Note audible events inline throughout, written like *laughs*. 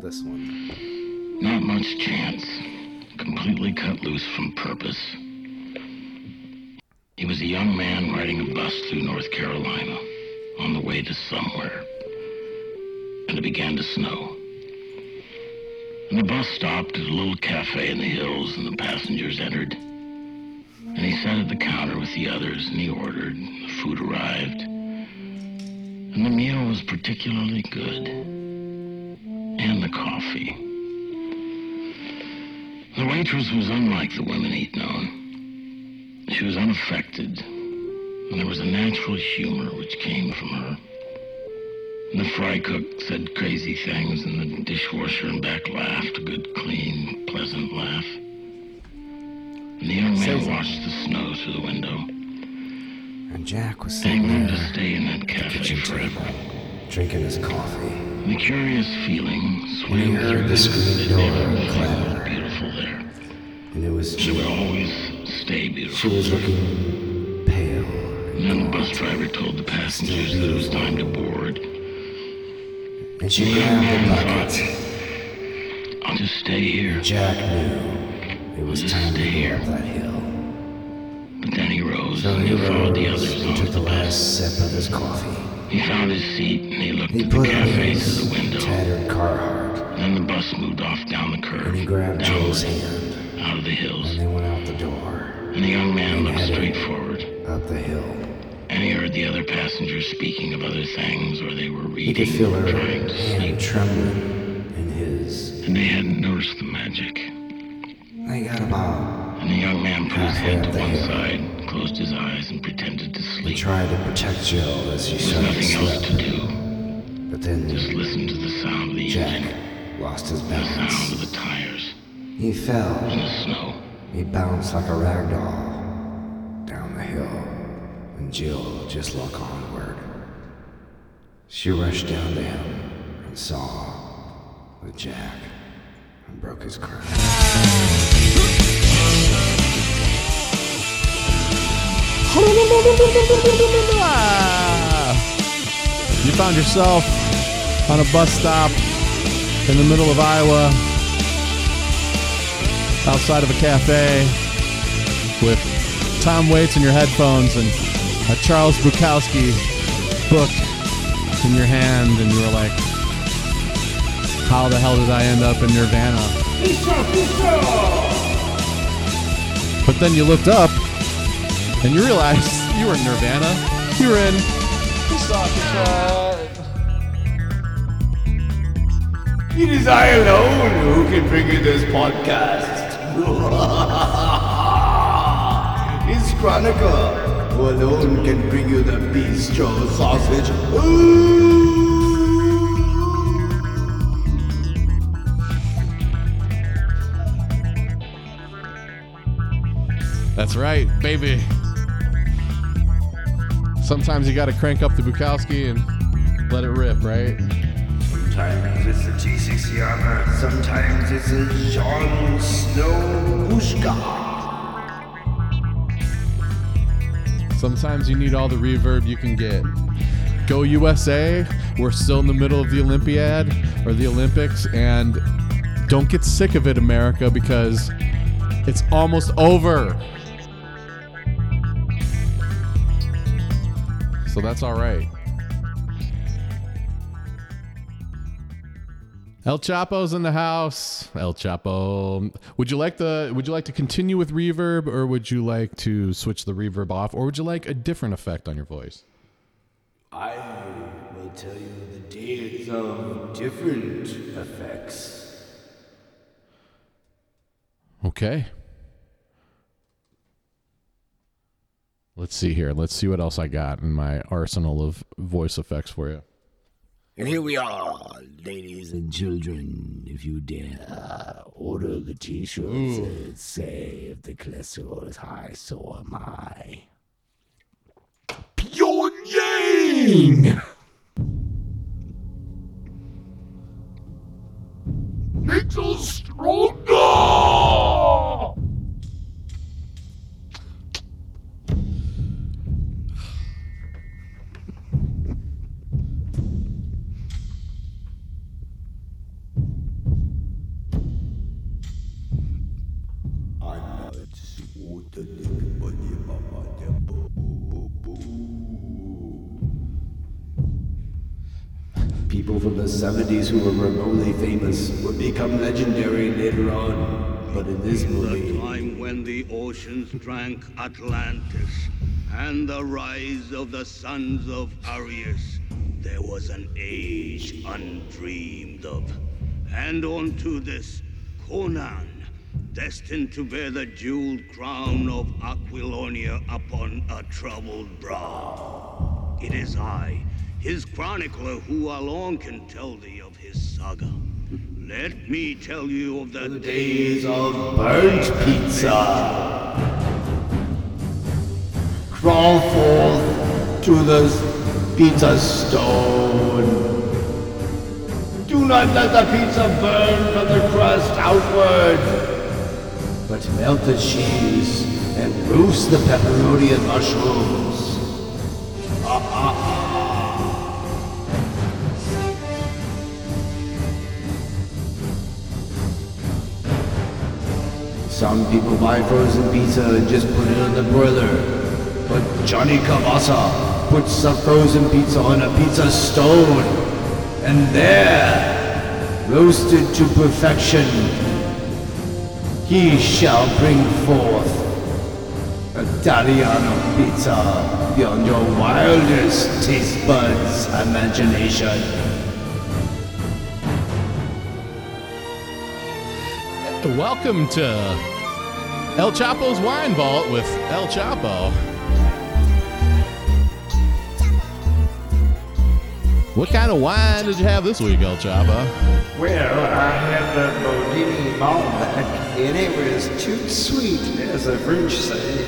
this one. Not much chance. Completely cut loose from purpose. He was a young man riding a bus through North Carolina on the way to somewhere. And it began to snow. And the bus stopped at a little cafe in the hills and the passengers entered. And he sat at the counter with the others and he ordered. And the food arrived. And the meal was particularly good. And the coffee. The waitress was unlike the women he'd known. She was unaffected, and there was a natural humor which came from her. And the fry cook said crazy things, and the dishwasher and back laughed, a good, clean, pleasant laugh. And the young man watched the snow through the window, And Jack was sitting there to stay in that cafe kitchen forever. table, drinking his coffee. And the curious feeling swam he through the screen door clatter. was beautiful there. And it was She would always stay beautiful. She was looking pale. And then the bus driver told the passengers that it was time to board. And she grabbed the bucket. I'll just stay here. Jack knew it was Just time to stay here. that hill. But then he rose So and he he followed the others and took the the last sip of his coffee. He found his seat and he looked He at the cafe his through the window. tattered Carhartt, Then the bus moved off down the curve, and he grabbed Joe's hand, out of the hills. and they went out the door, And the young man looked straight forward. up the hill. And he heard the other passengers speaking of other things, or they were He reading could feel her trying to sleep. trembling in his. And they hadn't noticed the magic. They got about. And the young man put his head to one hill. side, closed his eyes, and pretended to He sleep. tried to protect Jill as he There was started to nothing else to do. but then Just listen to the sound of the Jack engine, lost his balance. the sound of the tires, He fell. in the snow. He bounced like a rag doll down the hill, and Jill just looked onward. She rushed down to him and saw the Jack and broke his crown. *laughs* You found yourself on a bus stop in the middle of Iowa, outside of a cafe, with Tom Waits in your headphones and a Charles Bukowski book in your hand, and you were like, "How the hell did I end up in Nirvana?" But then you looked up and you realize you were in Nirvana. You were in It is I alone who can bring you this podcast. *laughs* it's Chronica, who alone can bring you the bistro sausage. Ooh. That's right, baby. Sometimes you got to crank up the Bukowski and let it rip, right? Sometimes it's a T6 Yama, sometimes it's a Jon Snow Bushka. Sometimes you need all the reverb you can get. Go USA. We're still in the middle of the Olympiad or the Olympics, and don't get sick of it, America, because it's almost over. So that's all right. El Choppo's in the house. El Choppo. Would you like the would you like to continue with reverb or would you like to switch the reverb off or would you like a different effect on your voice? I will tell you the days of different effects. Okay. Let's see here. Let's see what else I got in my arsenal of voice effects for you. And here we are, ladies and children. If you dare, order the t-shirts that say if the cholesterol is high, so am I. Pyongyang! Little stronger! People from the 70s who were remotely famous would become legendary later on. But in this The movie, time when the oceans drank Atlantis and the rise of the sons of Aryas, there was an age undreamed of. And onto this, Conan, destined to bear the jeweled crown of Aquilonia upon a troubled brow. It is I, his chronicler, who alone can tell thee of his saga. Let me tell you of the days of burnt pizza. Crawl forth to the pizza stone. Do not let the pizza burn from the crust outward, but melt the cheese and roast the pepperoni and mushrooms. Some people buy frozen pizza and just put it on the broiler. But Johnny Cavassa puts the frozen pizza on a pizza stone. And there, roasted to perfection, he shall bring forth Italiano pizza beyond your wildest taste buds imagination. Welcome to El Choppo's Wine Vault with El Choppo. What kind of wine did you have this week, El Choppo? Well, I had the Bodini Malbec, and it was too sweet, as the French say.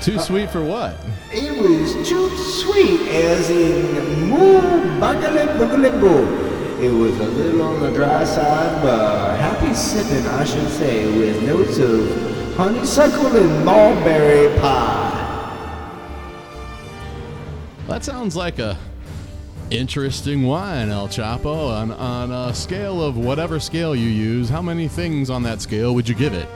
Too sweet for what? It was too sweet, as in moo buggle buggle boo. It was a little on the dry side, but happy sipping, I should say, with notes of honeysuckle and mulberry pie. That sounds like a interesting wine, El Choppo. On, on a scale of whatever scale you use, how many things on that scale would you give it?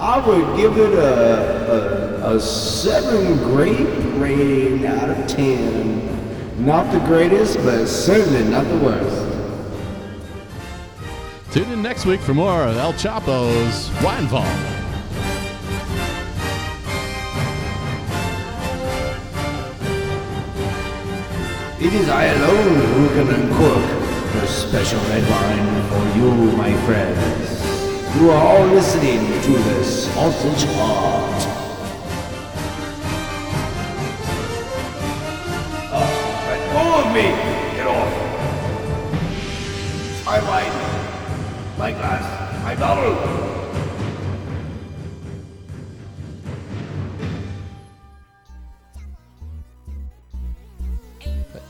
I would give it a, a, a 7 grape rating out of 10. Not the greatest, but certainly not the worst. Tune in next week for more of El Choppo's Wine Vault. It is I alone who can uncork the special red wine for you, my friends. You are all listening to the Sausage Heart. My glass, my bottle.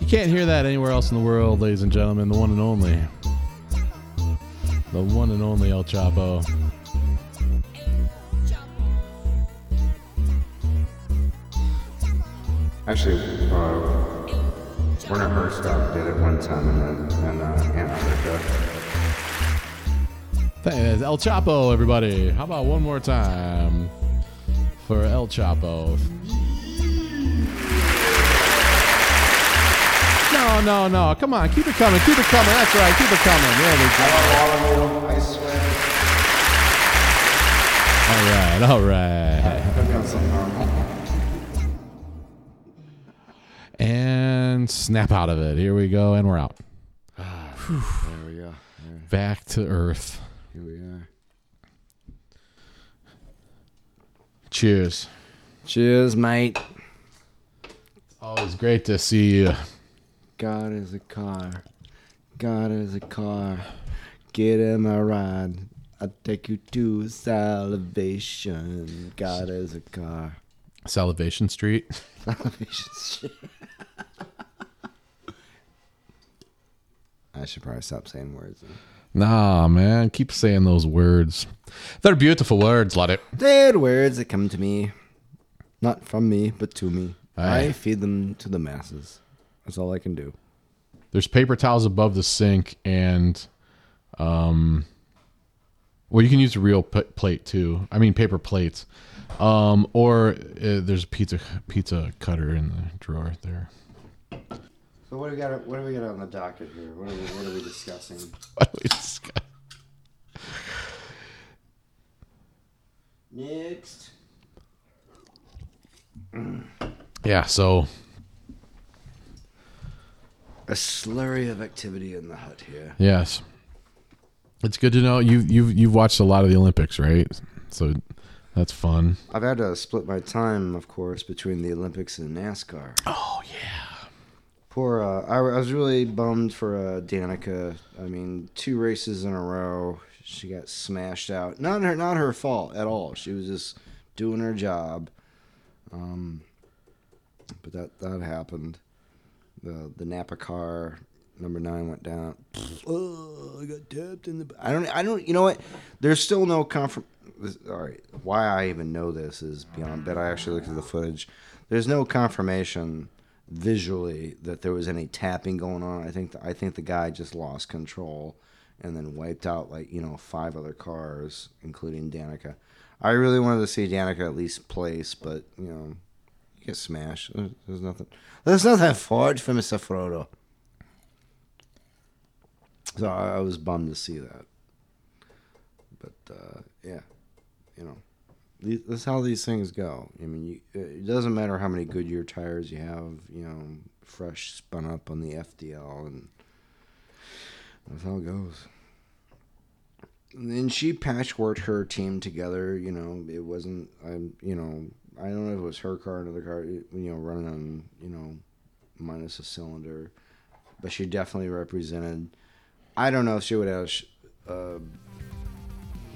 You can't hear that anywhere else in the world, ladies and gentlemen. The one and only. The one and only El Choppo. Actually, uh, Werner Herzog did it one time in, uh, in uh, Antarctica. El Choppo, everybody. How about one more time for El Choppo? No, no, no. Come on. Keep it coming. Keep it coming. That's right. Keep it coming. There we go. I swear. All right. All right. Put me on some normal. And snap out of it. Here we go. And we're out. Ah, there we go. There, Back to Earth. Here we are. Cheers. Cheers, mate. It's always great to see you. God is a car. God is a car. Get in my ride. I'll take you to salvation. God is a car. Salvation Street. *laughs* Salvation Street. *laughs* I should probably stop saying words. then. Nah, man. Keep saying those words. They're beautiful words, it. They're words that come to me. Not from me, but to me. Aye. I feed them to the masses. That's all I can do. There's paper towels above the sink and um Well, you can use a real p- plate too. I mean, paper plates. Um, or uh, there's a pizza pizza cutter in the drawer there. So what do we got? What do we got on the docket here? What are we, what are we discussing? *laughs* It's- Next. yeah. So A slurry of activity in the hut here. yes, it's good to know you you've you've watched a lot of the Olympics, right? So that's fun. I've had to split my time, of course, between the Olympics and NASCAR. Oh yeah. Poor, uh, I, I was really bummed for uh, Danica. I mean, two races in a row, she got smashed out. Not her, not her fault at all. She was just doing her job. Um, but that that happened. The the Napa car number nine went down. Oh, I got tapped in the. I don't. I don't. You know what? There's still no confirm. All right. Why I even know this is beyond. But I actually looked at the footage. There's no confirmation visually that there was any tapping going on. I think the, I think the guy just lost control and then wiped out like you know five other cars, including Danica. I really wanted to see Danica at least place, but you know, you get smashed. There's, nothing. There's nothing forward for Mister Frodo. So I, I was bummed to see that. But uh, yeah, you know, that's how these things go. I mean, you, it doesn't matter how many Goodyear tires you have. You know, fresh spun up on the FDL, and that's how it goes. And then she patchworked her team together. You know, it wasn't. I'm. You know, I don't know if it was her car, or another car. You know, running on. You know, minus a cylinder, but she definitely represented. I don't know if she would have. Uh,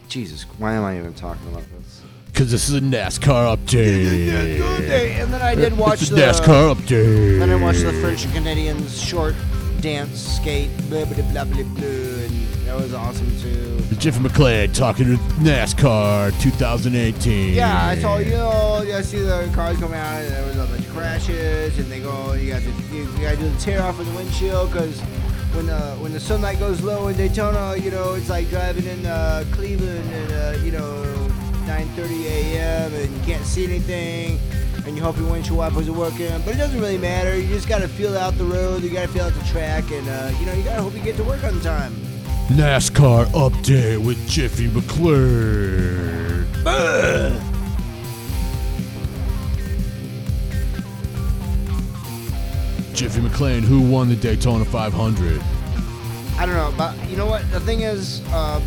Jesus, why am I even talking about this? Because this is a NASCAR update. *laughs* And then I did watch It's a the. NASCAR update. Then I watched the French and Canadians short dance skate, blah blah blah blah blah, and that was awesome too. Jiffy McClane talking to NASCAR 2018. Yeah, I saw you know, I see the cars coming out, and there was a bunch of crashes, and they go, you got to you, you got to do the tear off of the windshield because when the when the sunlight goes low in Daytona, you know, it's like driving in uh, Cleveland and uh, you know 9:30 a.m. and you can't see anything. And you hope your windshield wipers are working, but it doesn't really matter. You just gotta feel out the road, you gotta feel out the track, and uh, you know you gotta hope you get to work on time. NASCAR update with Jiffy McClane. Jiffy McClane, who won the Daytona 500? I don't know, but you know what? The thing is, uh,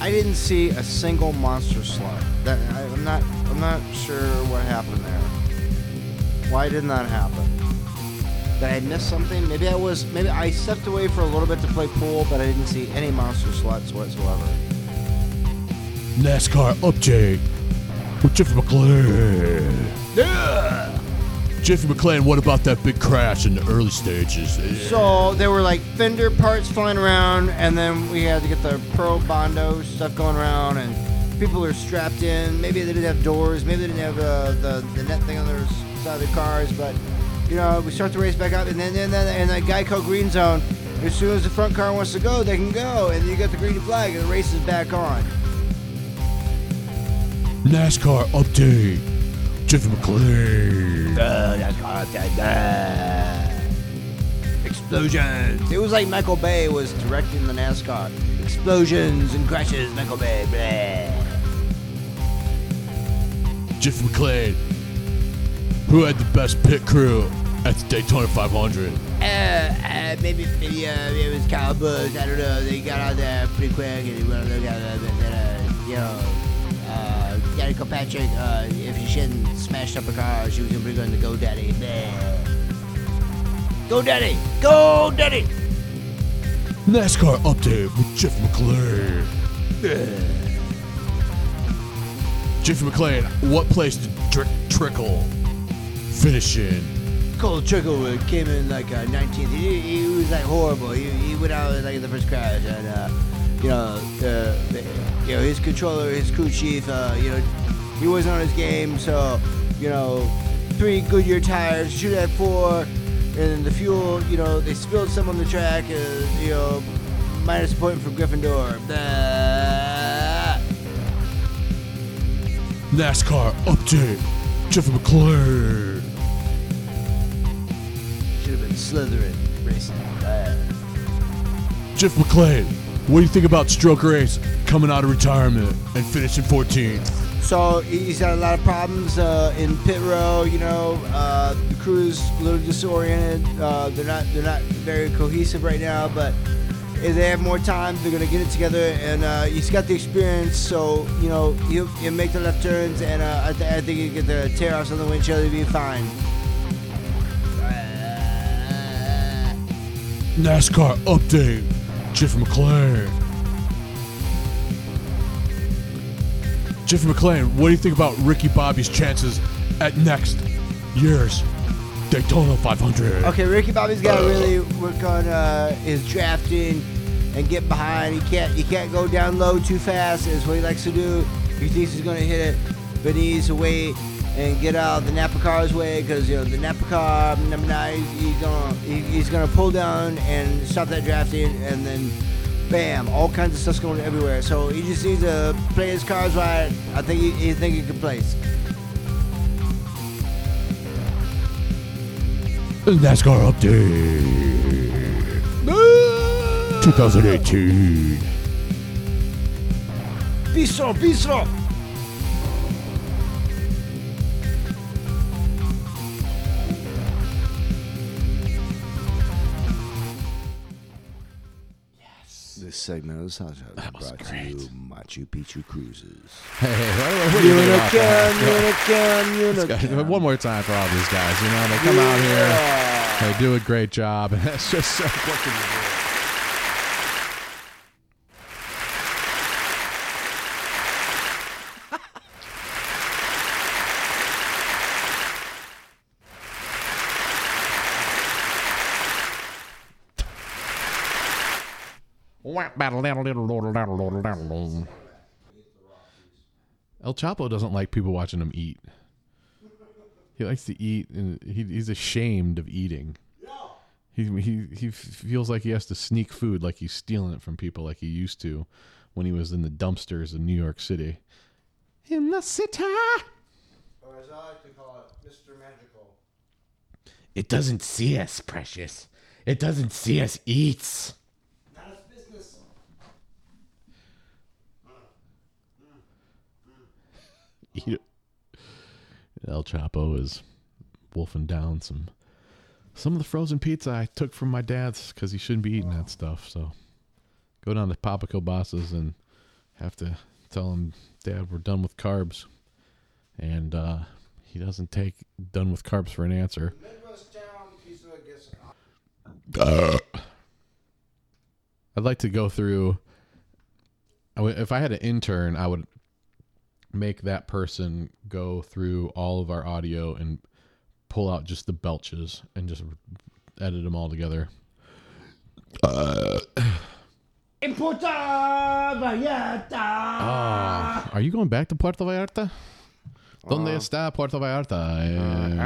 I didn't see a single monster slug. That I, I'm not. I'm not sure what happened there. Why didn't that happen? Did I miss something? Maybe I was. Maybe I stepped away for a little bit to play pool, but I didn't see any monster sluts whatsoever. NASCAR update with Jiffy McClane. Yeah. Jiffy McClane, what about that big crash in the early stages? So there were like fender parts flying around, and then we had to get the Pro Bondo stuff going around, and people are strapped in. Maybe they didn't have doors, maybe they didn't have uh, the the net thing on their side of the cars, but you know we start the race back up, and then then then and that Geico Green Zone. As soon as the front car wants to go, they can go, and you get the green flag, and the race is back on. NASCAR update. Jiffy McClane. Explosions. It was like Michael Bay was directing the NASCAR. Explosions and crashes, Michael Bay. Blah. Jiffy McClane. Who had the best pit crew at the Daytona 500? Uh, uh, maybe, maybe uh, it was Kyle Busch. I don't know. They got out there pretty quick and he went on the guy, but then, uh, you know, uh, Danica Patrick, uh, if she hadn't smashed up her car, she was gonna be going to GoDaddy. Bleh. GoDaddy! GoDaddy! NASCAR update with Jiffy McClane. Jeff McClane, what place did Trickle finish in? Cole Trickle came in like uh, 19th. He, he was like horrible. He, he went out like in the first crash, and uh, you know, uh, the, you know, his controller, his crew chief, uh, you know, he wasn't on his game, so, you know, three Goodyear tires, shoot at four, and the fuel, you know, they spilled some on the track, uh, you know, minus point for Gryffindor. Blah. NASCAR update, Jeffrey McClure. Should have been Slytherin racing. Blah. Jeff McClane what do you think about Stroker Ace coming out of retirement and finishing 14th? So he's had a lot of problems uh, in pit row. You know, uh, the crew's a little disoriented. Uh, they're not they're not very cohesive right now. But if they have more time, they're gonna get it together. And uh, he's got the experience, so you know he'll, he'll make the left turns. And uh, I, th- I think he'll get the tear offs on the windshield. He'll be fine. NASCAR update. Jeff McLean. Jeff McLean, what do you think about Ricky Bobby's chances at next year's Daytona 500? Okay, Ricky Bobby's got to really work on uh, his drafting and get behind. He can't he can't go down low too fast. Is what he likes to do. He thinks he's gonna hit it, but he needs to wait and get out of the Napa car's way because you know the Napa car number nine. He's gonna he, he's gonna pull down and stop that drafting, and then bam, all kinds of stuff's going everywhere. So he just needs to play his cards right. I think he, he think he can place. NASCAR update. 2018. Bistro, bistro. Segment of the South Side was brought to great. you Machu Picchu Cruises. Hey, what, what do you think about that? Unicorn. *laughs* One more time for all these guys. You know, they come out here, they do a great job, and *laughs* it's just so. What can *laughs* you? El Choppo doesn't like people watching him eat. He likes to eat, and he, he's ashamed of eating. He, he he feels like he has to sneak food, like he's stealing it from people, like he used to when he was in the dumpsters in New York City. In the city. Or as I like to call it, Mr. Magical. It doesn't see us, precious. It doesn't see us eats. Not his business. Eat it. El Choppo is wolfing down some some of the frozen pizza I took from my dad's because he shouldn't be eating that stuff. So go down to Papa Kielbasa's and have to tell him, Dad, we're done with carbs, and uh, he doesn't take done with carbs for an answer. I'd like to go through. If I had an intern, I would make that person go through all of our audio and pull out just the belches and just edit them all together. Ah, are you going back to Puerto Vallarta? ¿Dónde está Puerto Vallarta?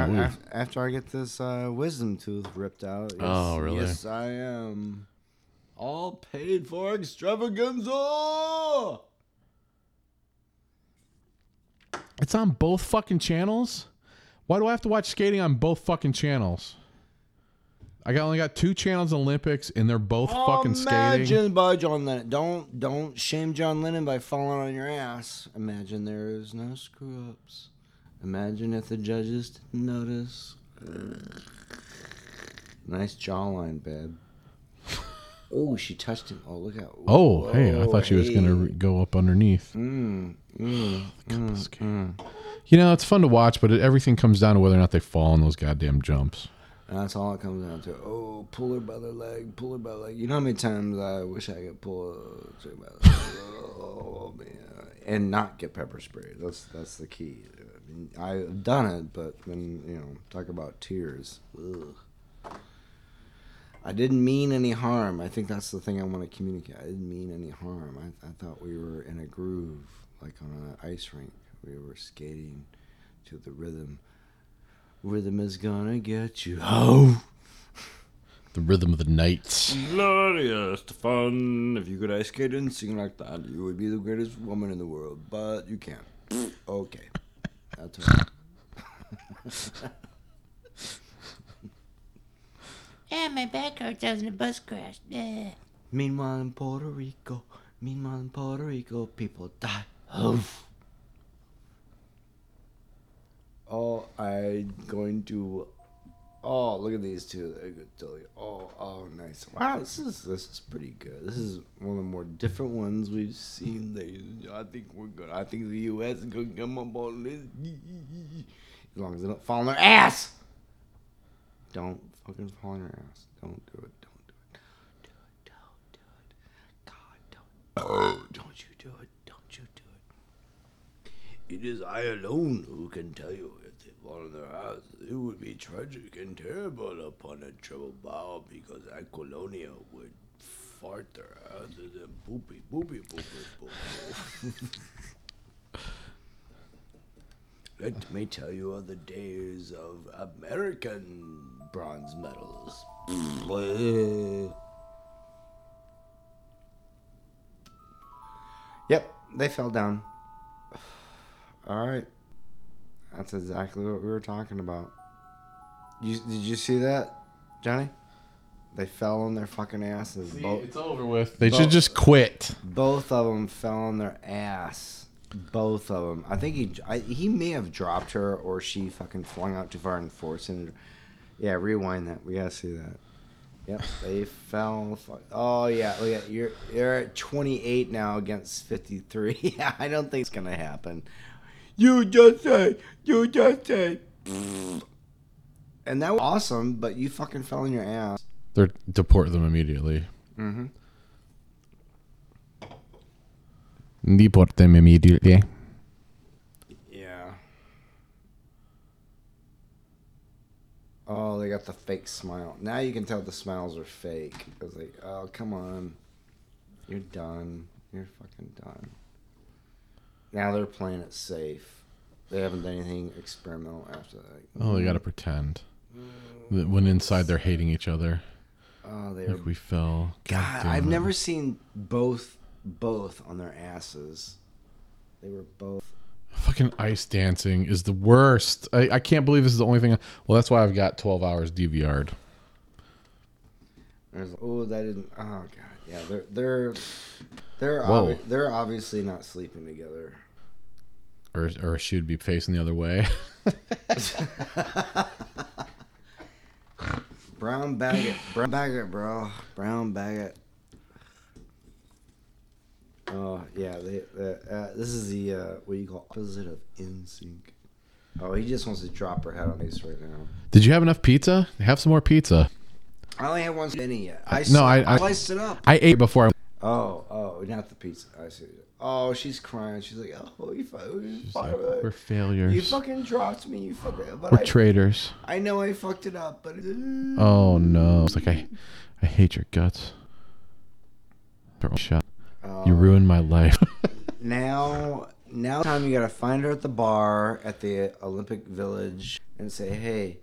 Uy. Af- After I get this uh, wisdom tooth ripped out. Yes, Oh, really? Yes, I am. All paid for extravaganza. It's on both fucking channels. Why do I have to watch skating on both fucking channels? I got only got two channels Olympics, and they're both oh, fucking skating. Imagine by John Lennon. Don't don't shame John Lennon by falling on your ass. Imagine there is no screw ups. Imagine if the judges didn't notice. Nice jawline, babe. Oh, she touched him. Oh, look out. Oh, hey! I thought she was gonna re- go up underneath. Mm, mm, *sighs* mm, mm. You know, it's fun to watch, but it, everything comes down to whether or not they fall in those goddamn jumps. And that's all it comes down to. Oh, pull her by the leg, pull her by the leg. You know how many times I wish I could pull her by the leg? *laughs* Oh man, and not get pepper sprayed. That's that's the key. I mean, I've done it, but then, you know, talk about tears. Ugh. I didn't mean any harm. I think that's the thing I want to communicate. I didn't mean any harm. I, I thought we were in a groove, like on an ice rink. We were skating to the rhythm. Rhythm is gonna get you. Oh. The rhythm of the night. Glorious fun. If you could ice skate and sing like that, you would be the greatest woman in the world. But you can't. Okay. That's right. *laughs* Yeah, my back hurts. I was in a bus crash. Yeah. Meanwhile in Puerto Rico, meanwhile in Puerto Rico, people die. Oof. Oh, I'm going to. Oh, look at these two. I could tell you. Oh, oh, nice. Wow, this is this is pretty good. This is one of the more different ones we've seen. They, I think we're good. I think the U.S. is gonna come up on this. As long as they don't fall on their ass. Don't fucking fall on your ass. Don't do it. Don't do it. Do it. Don't do it. God, don't. Don't you do it. Don't you do it. It is I alone who can tell you if they fall on their ass. It would be tragic and terrible upon a troubled bow because that colonia would fart their asses and poopy, poopy, poopy, poopy. *laughs* Let me tell you of the days of American bronze medals. yep, they fell down. All right. That's exactly what we were talking about. You, did you see that, Johnny? They fell on their fucking asses. Both, it's over with. They Bo- should just quit. both of them fell on their ass. Both of them. I think he I, he may have dropped her, or she fucking flung out too far and forced him. Yeah, rewind that. We gotta see that. Yep, they fell. Oh yeah, look at you're you're at 28 now against 53. *laughs* Yeah, I don't think it's gonna happen. You just say, you just say. And that was awesome, but you fucking fell on your ass. They're deport them immediately. Mm-hmm. Deport them immediately. Yeah. Oh, they got the fake smile. Now you can tell the smiles are fake. I was like, oh, come on. You're done. You're fucking done. Now they're playing it safe. They haven't done anything experimental after that. Oh, they gotta pretend. That When inside they're hating each other. Oh, they are. Like we fell. God, I've never seen both both on their asses. They were both. Fucking ice dancing is the worst. I, I can't believe this is the only thing. Well, that's why I've got 12 hours DVR'd. There's, oh, that didn't. Oh god, yeah, they're they're they're obvi- they're obviously not sleeping together. Or, or she would be facing the other way. *laughs* Brown Baggett, Brown Baggett, bro, Brown Baggett. Oh yeah, they, they, uh, this is the uh, what you call opposite of in sync. Oh, he just wants to drop her head on face right now. Did you have enough pizza? Have some more pizza. I only have one skinny yet. I No, I- I- sliced it up. I ate before. I, Oh, oh, not the pizza. I see. Oh, she's crying. She's like, oh, you, fu- you, She's fuck- like, we're failures. you fucking dropped me. You fucking. But We're I, traitors. I know I fucked it up, but. uh, Oh no! It's like I, I hate your guts. Throw You ruined my life. *laughs* Now, now, time you gotta find her at the bar at the Olympic Village and say, "Hey,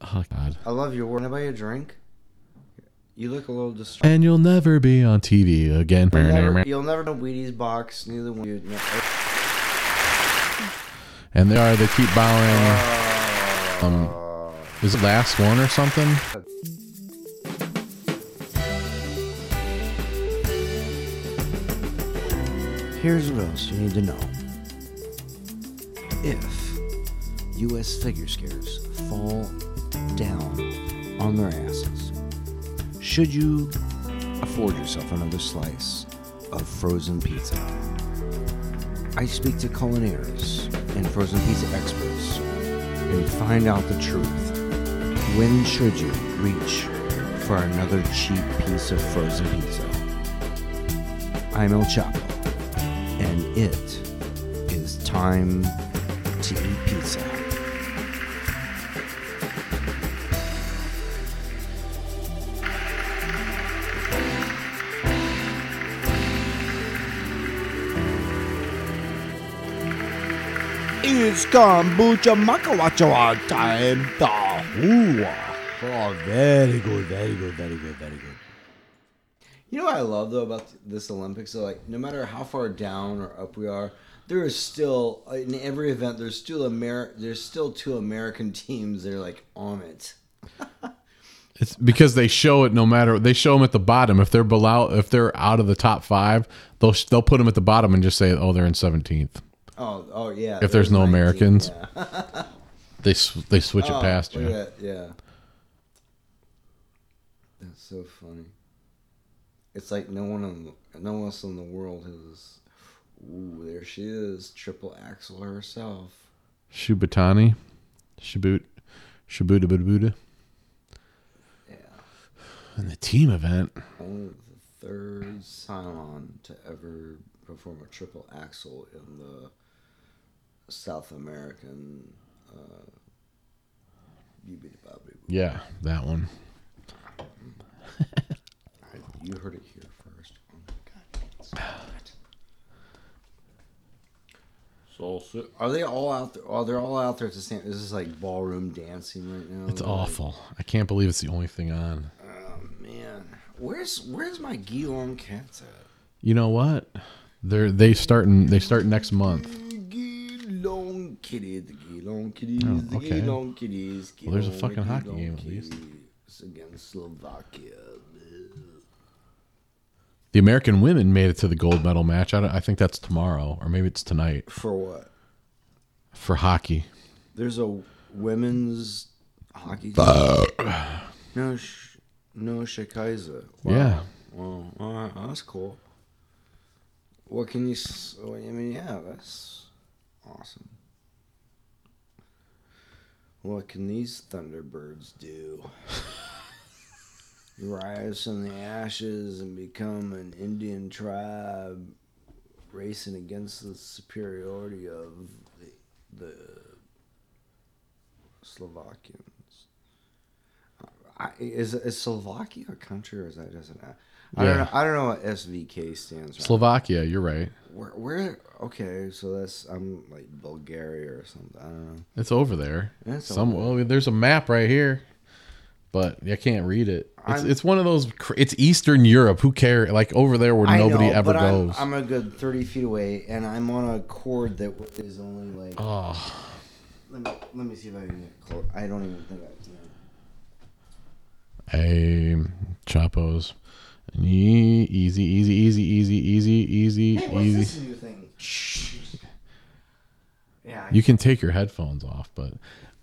oh God! I love your work. Can I buy you a drink? You look a little distraught. And you'll never be on TV again. You'll never, you'll never know Wheaties box. Neither one. of You, no, And they are. They keep bowing. Um, is it last one or something? Here's what else you need to know. If U.S. figure skaters fall down on their asses, should you afford yourself another slice of frozen pizza? I speak to culinaires and frozen pizza experts and find out the truth. When should you reach for another cheap piece of frozen pizza? I'm El Choppo it is time to eat pizza. It's kombucha makawacha time. Oh, very good, very good, very good, very good. You know what I love though about this Olympics? So like, no matter how far down or up we are, there is still in every event. There's still Amer. There's still two American *laughs* teams that are like on it. *laughs* It's because they show it no matter they show them at the bottom. If they're below, if they're out of the top five, they'll they'll put them at the bottom and just say, "Oh, they're in 17th." Oh, oh yeah. If there's no 19, Americans. yeah. *laughs* They they switch it Oh, past look you. that, Yeah. That's so funny. It's like no one the, no one else in the world has. Ooh, there she is, triple Axel herself. Shubatani, Shabut, Shabuta Buddha. Yeah. And the team event. Only the third Cylon to ever perform a triple axel in the South American. Uh, Yeah, that one. You heard it here first. Oh my god. stop it. So, so are they all out there? Oh, they're all out there at the same. Is this like ballroom dancing right now? It's Like, awful. I can't believe it's the only thing on. Oh man, where's where's my Geelong cats at? You know what? They're they starting they start next month. Geelong kitty, the Geelong kitties, Oh, the okay. Geelong kitties. Well, there's a Geelong, fucking hockey Geelong game at least. kitties against Slovakia. The American women made it to the gold medal match. I, don't, I think that's tomorrow or maybe it's tonight For what? for hockey. There's a women's hockey. no, sh- no Shikaiza. Yeah. Well, all right, that's cool. What can you? s- I mean, yeah, that's awesome. What can these Thunderbirds do? *laughs* Rise from the ashes and become an Indian tribe, racing against the superiority of the, the Slovakians. I, is is Slovakia a country or is that just an? I don't know. I don't know what SVK stands for. Slovakia, you're right. Where, where? Okay, so that's I'm like Bulgaria or something. I don't know. It's over there. It's Some over well, there's a map right here, but I can't read it. It's it's one of those. It's Eastern Europe. Who care? Like over there where I nobody know, ever but I'm- goes. I'm, a good thirty feet away, and I'm on a cord that is only like. oh, Let me let me see if I can get close. I don't even think I can. hey, Chapos. Easy, easy, easy, easy, easy, easy, Hey, what's easy. this new thing? Yeah. I- You can take your headphones off, but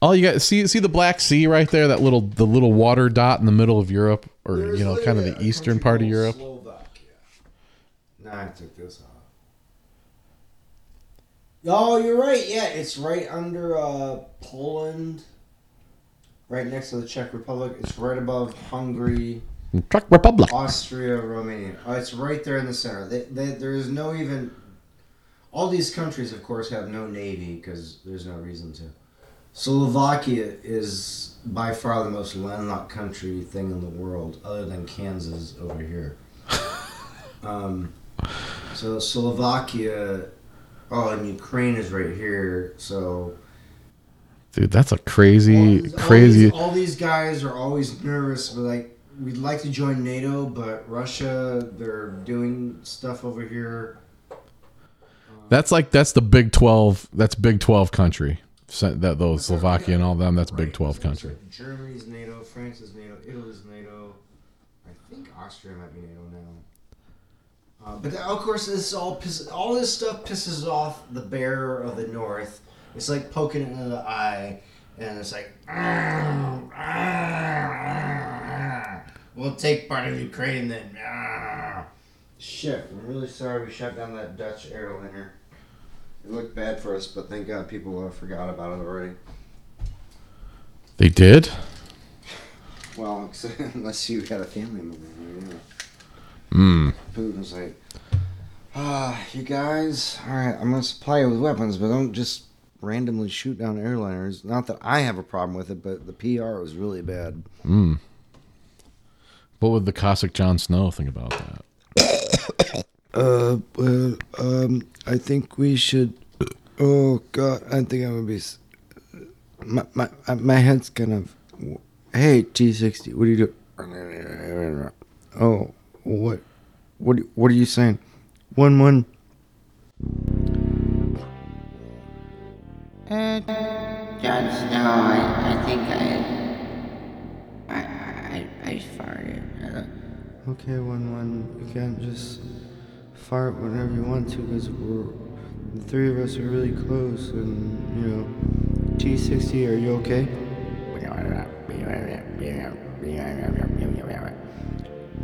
all you got see see the Black Sea right there, that little the little water dot in the middle of Europe, or There's you know, kind of the eastern part of Europe. Slovakia. Now I took this off. Oh, you're right. Yeah, it's right under uh, Poland, right next to the Czech Republic. It's right above Hungary, Czech Republic. Austria, Romania. Oh, it's right there in the center. They, they, there is no even. All these countries, of course, have no navy because there's no reason to. Slovakia is by far the most landlocked country thing in the world, other than Kansas over here. *laughs* um, so Slovakia, oh, and Ukraine is right here. So Dude, that's a crazy, all these- all crazy. these- All these, guys are always nervous, but like we'd like to join NATO, but Russia, they're doing stuff over here. That's like that's the Big Twelve. That's Big Twelve country. That those Slovakia and all them. That's Big Twelve country. Germany's NATO, France is NATO, Italy's NATO. I think Austria might be NATO now. Uh, but that, of course, this all piss, all this stuff pisses off the bear of the north. It's like poking it in the eye, and it's like, we'll take part of Ukraine then. Shit, I'm really sorry we shut down that Dutch airliner. It looked bad for us, but thank God people uh, forgot about it already. They did. Well, *laughs* unless you had a family member. Yeah. Hmm. Putin's like, ah, you guys, all right, I'm gonna supply you with weapons, but don't just randomly shoot down airliners. Not that I have a problem with it, but the PR was really bad. Hmm. What would the Cossack Jon Snow think about that? *coughs* Uh, well, um, I think we should. Oh God, I think I'm gonna be. s- My my uh, my head's kind of. Hey, T60, what are you doing? Oh, what, what, what are you saying? One one. Uh, Jon Snow, I, I think I, I, I, I farted. Uh, Okay, one one. You can't just fart whenever you want to because we're the three of us are really close, and you know. T60, are you okay?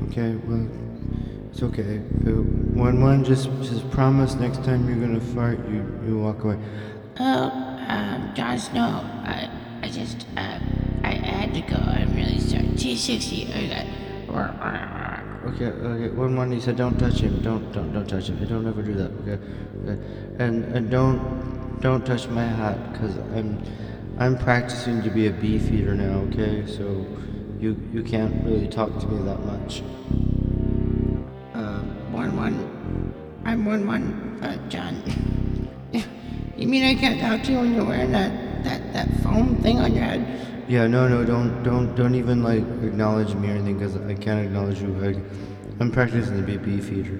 Okay, well, it's okay. One one, just just promise next time you're gonna fart, you you walk away. Oh, um, Jon Snow, I, I just, uh, I, I had to go. I'm really sorry. T60, I got. Okay, okay. One one, he said, don't touch him. Don't don't don't touch him. Don't ever do that. Okay, okay. And and don't don't touch my hat because I'm I'm practicing to be a beef eater now. Okay, so you you can't really talk to me that much. Uh, one one. I'm one one. Uh, John. *laughs* You mean I can't talk to you when you're wearing that that that foam thing on your head? Yeah, no, no, don't don't don't even like acknowledge me or anything because I can't acknowledge you. I, I'm practicing to be a beef eater,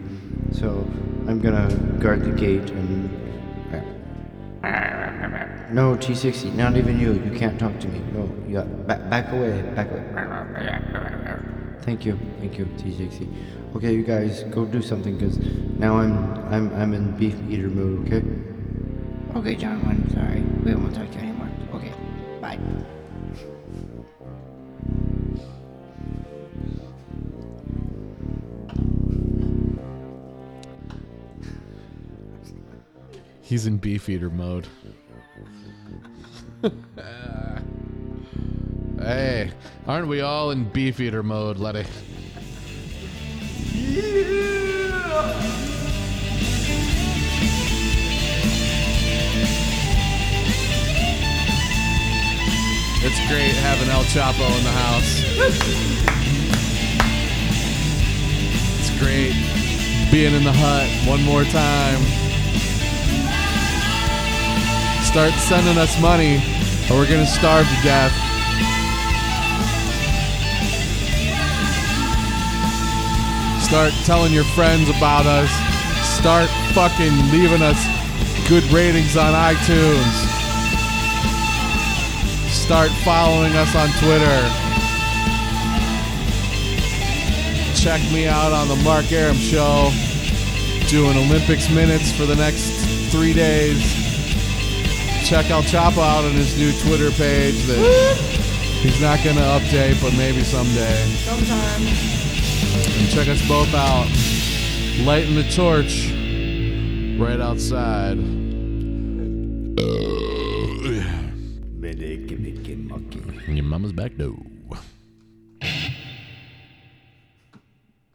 so I'm gonna guard the gate and. No, T60, not even you. You can't talk to me. No, you got back, back away, back away. Thank you, thank you, T60. Okay, you guys go do something because now I'm I'm I'm in beef eater mode. Okay. Okay, John one. Sorry, we won't talk to you He's in beefeater mode. *laughs* hey, aren't we all in beefeater mode, Letty? It's great having El Choppo in the house. It's great being in the hut one more time. Start sending us money, or we're gonna starve to death. Start telling your friends about us. Start fucking leaving us good ratings on iTunes. Start following us on Twitter. Check me out on the Mark Aram Show, doing Olympics minutes for the next three days. Check El Choppo out on his new Twitter page that he's not going to update, but maybe someday. Sometime. And check us both out. Lighting the torch right outside. Medic, Mickey, Mucky. Your mama's back door.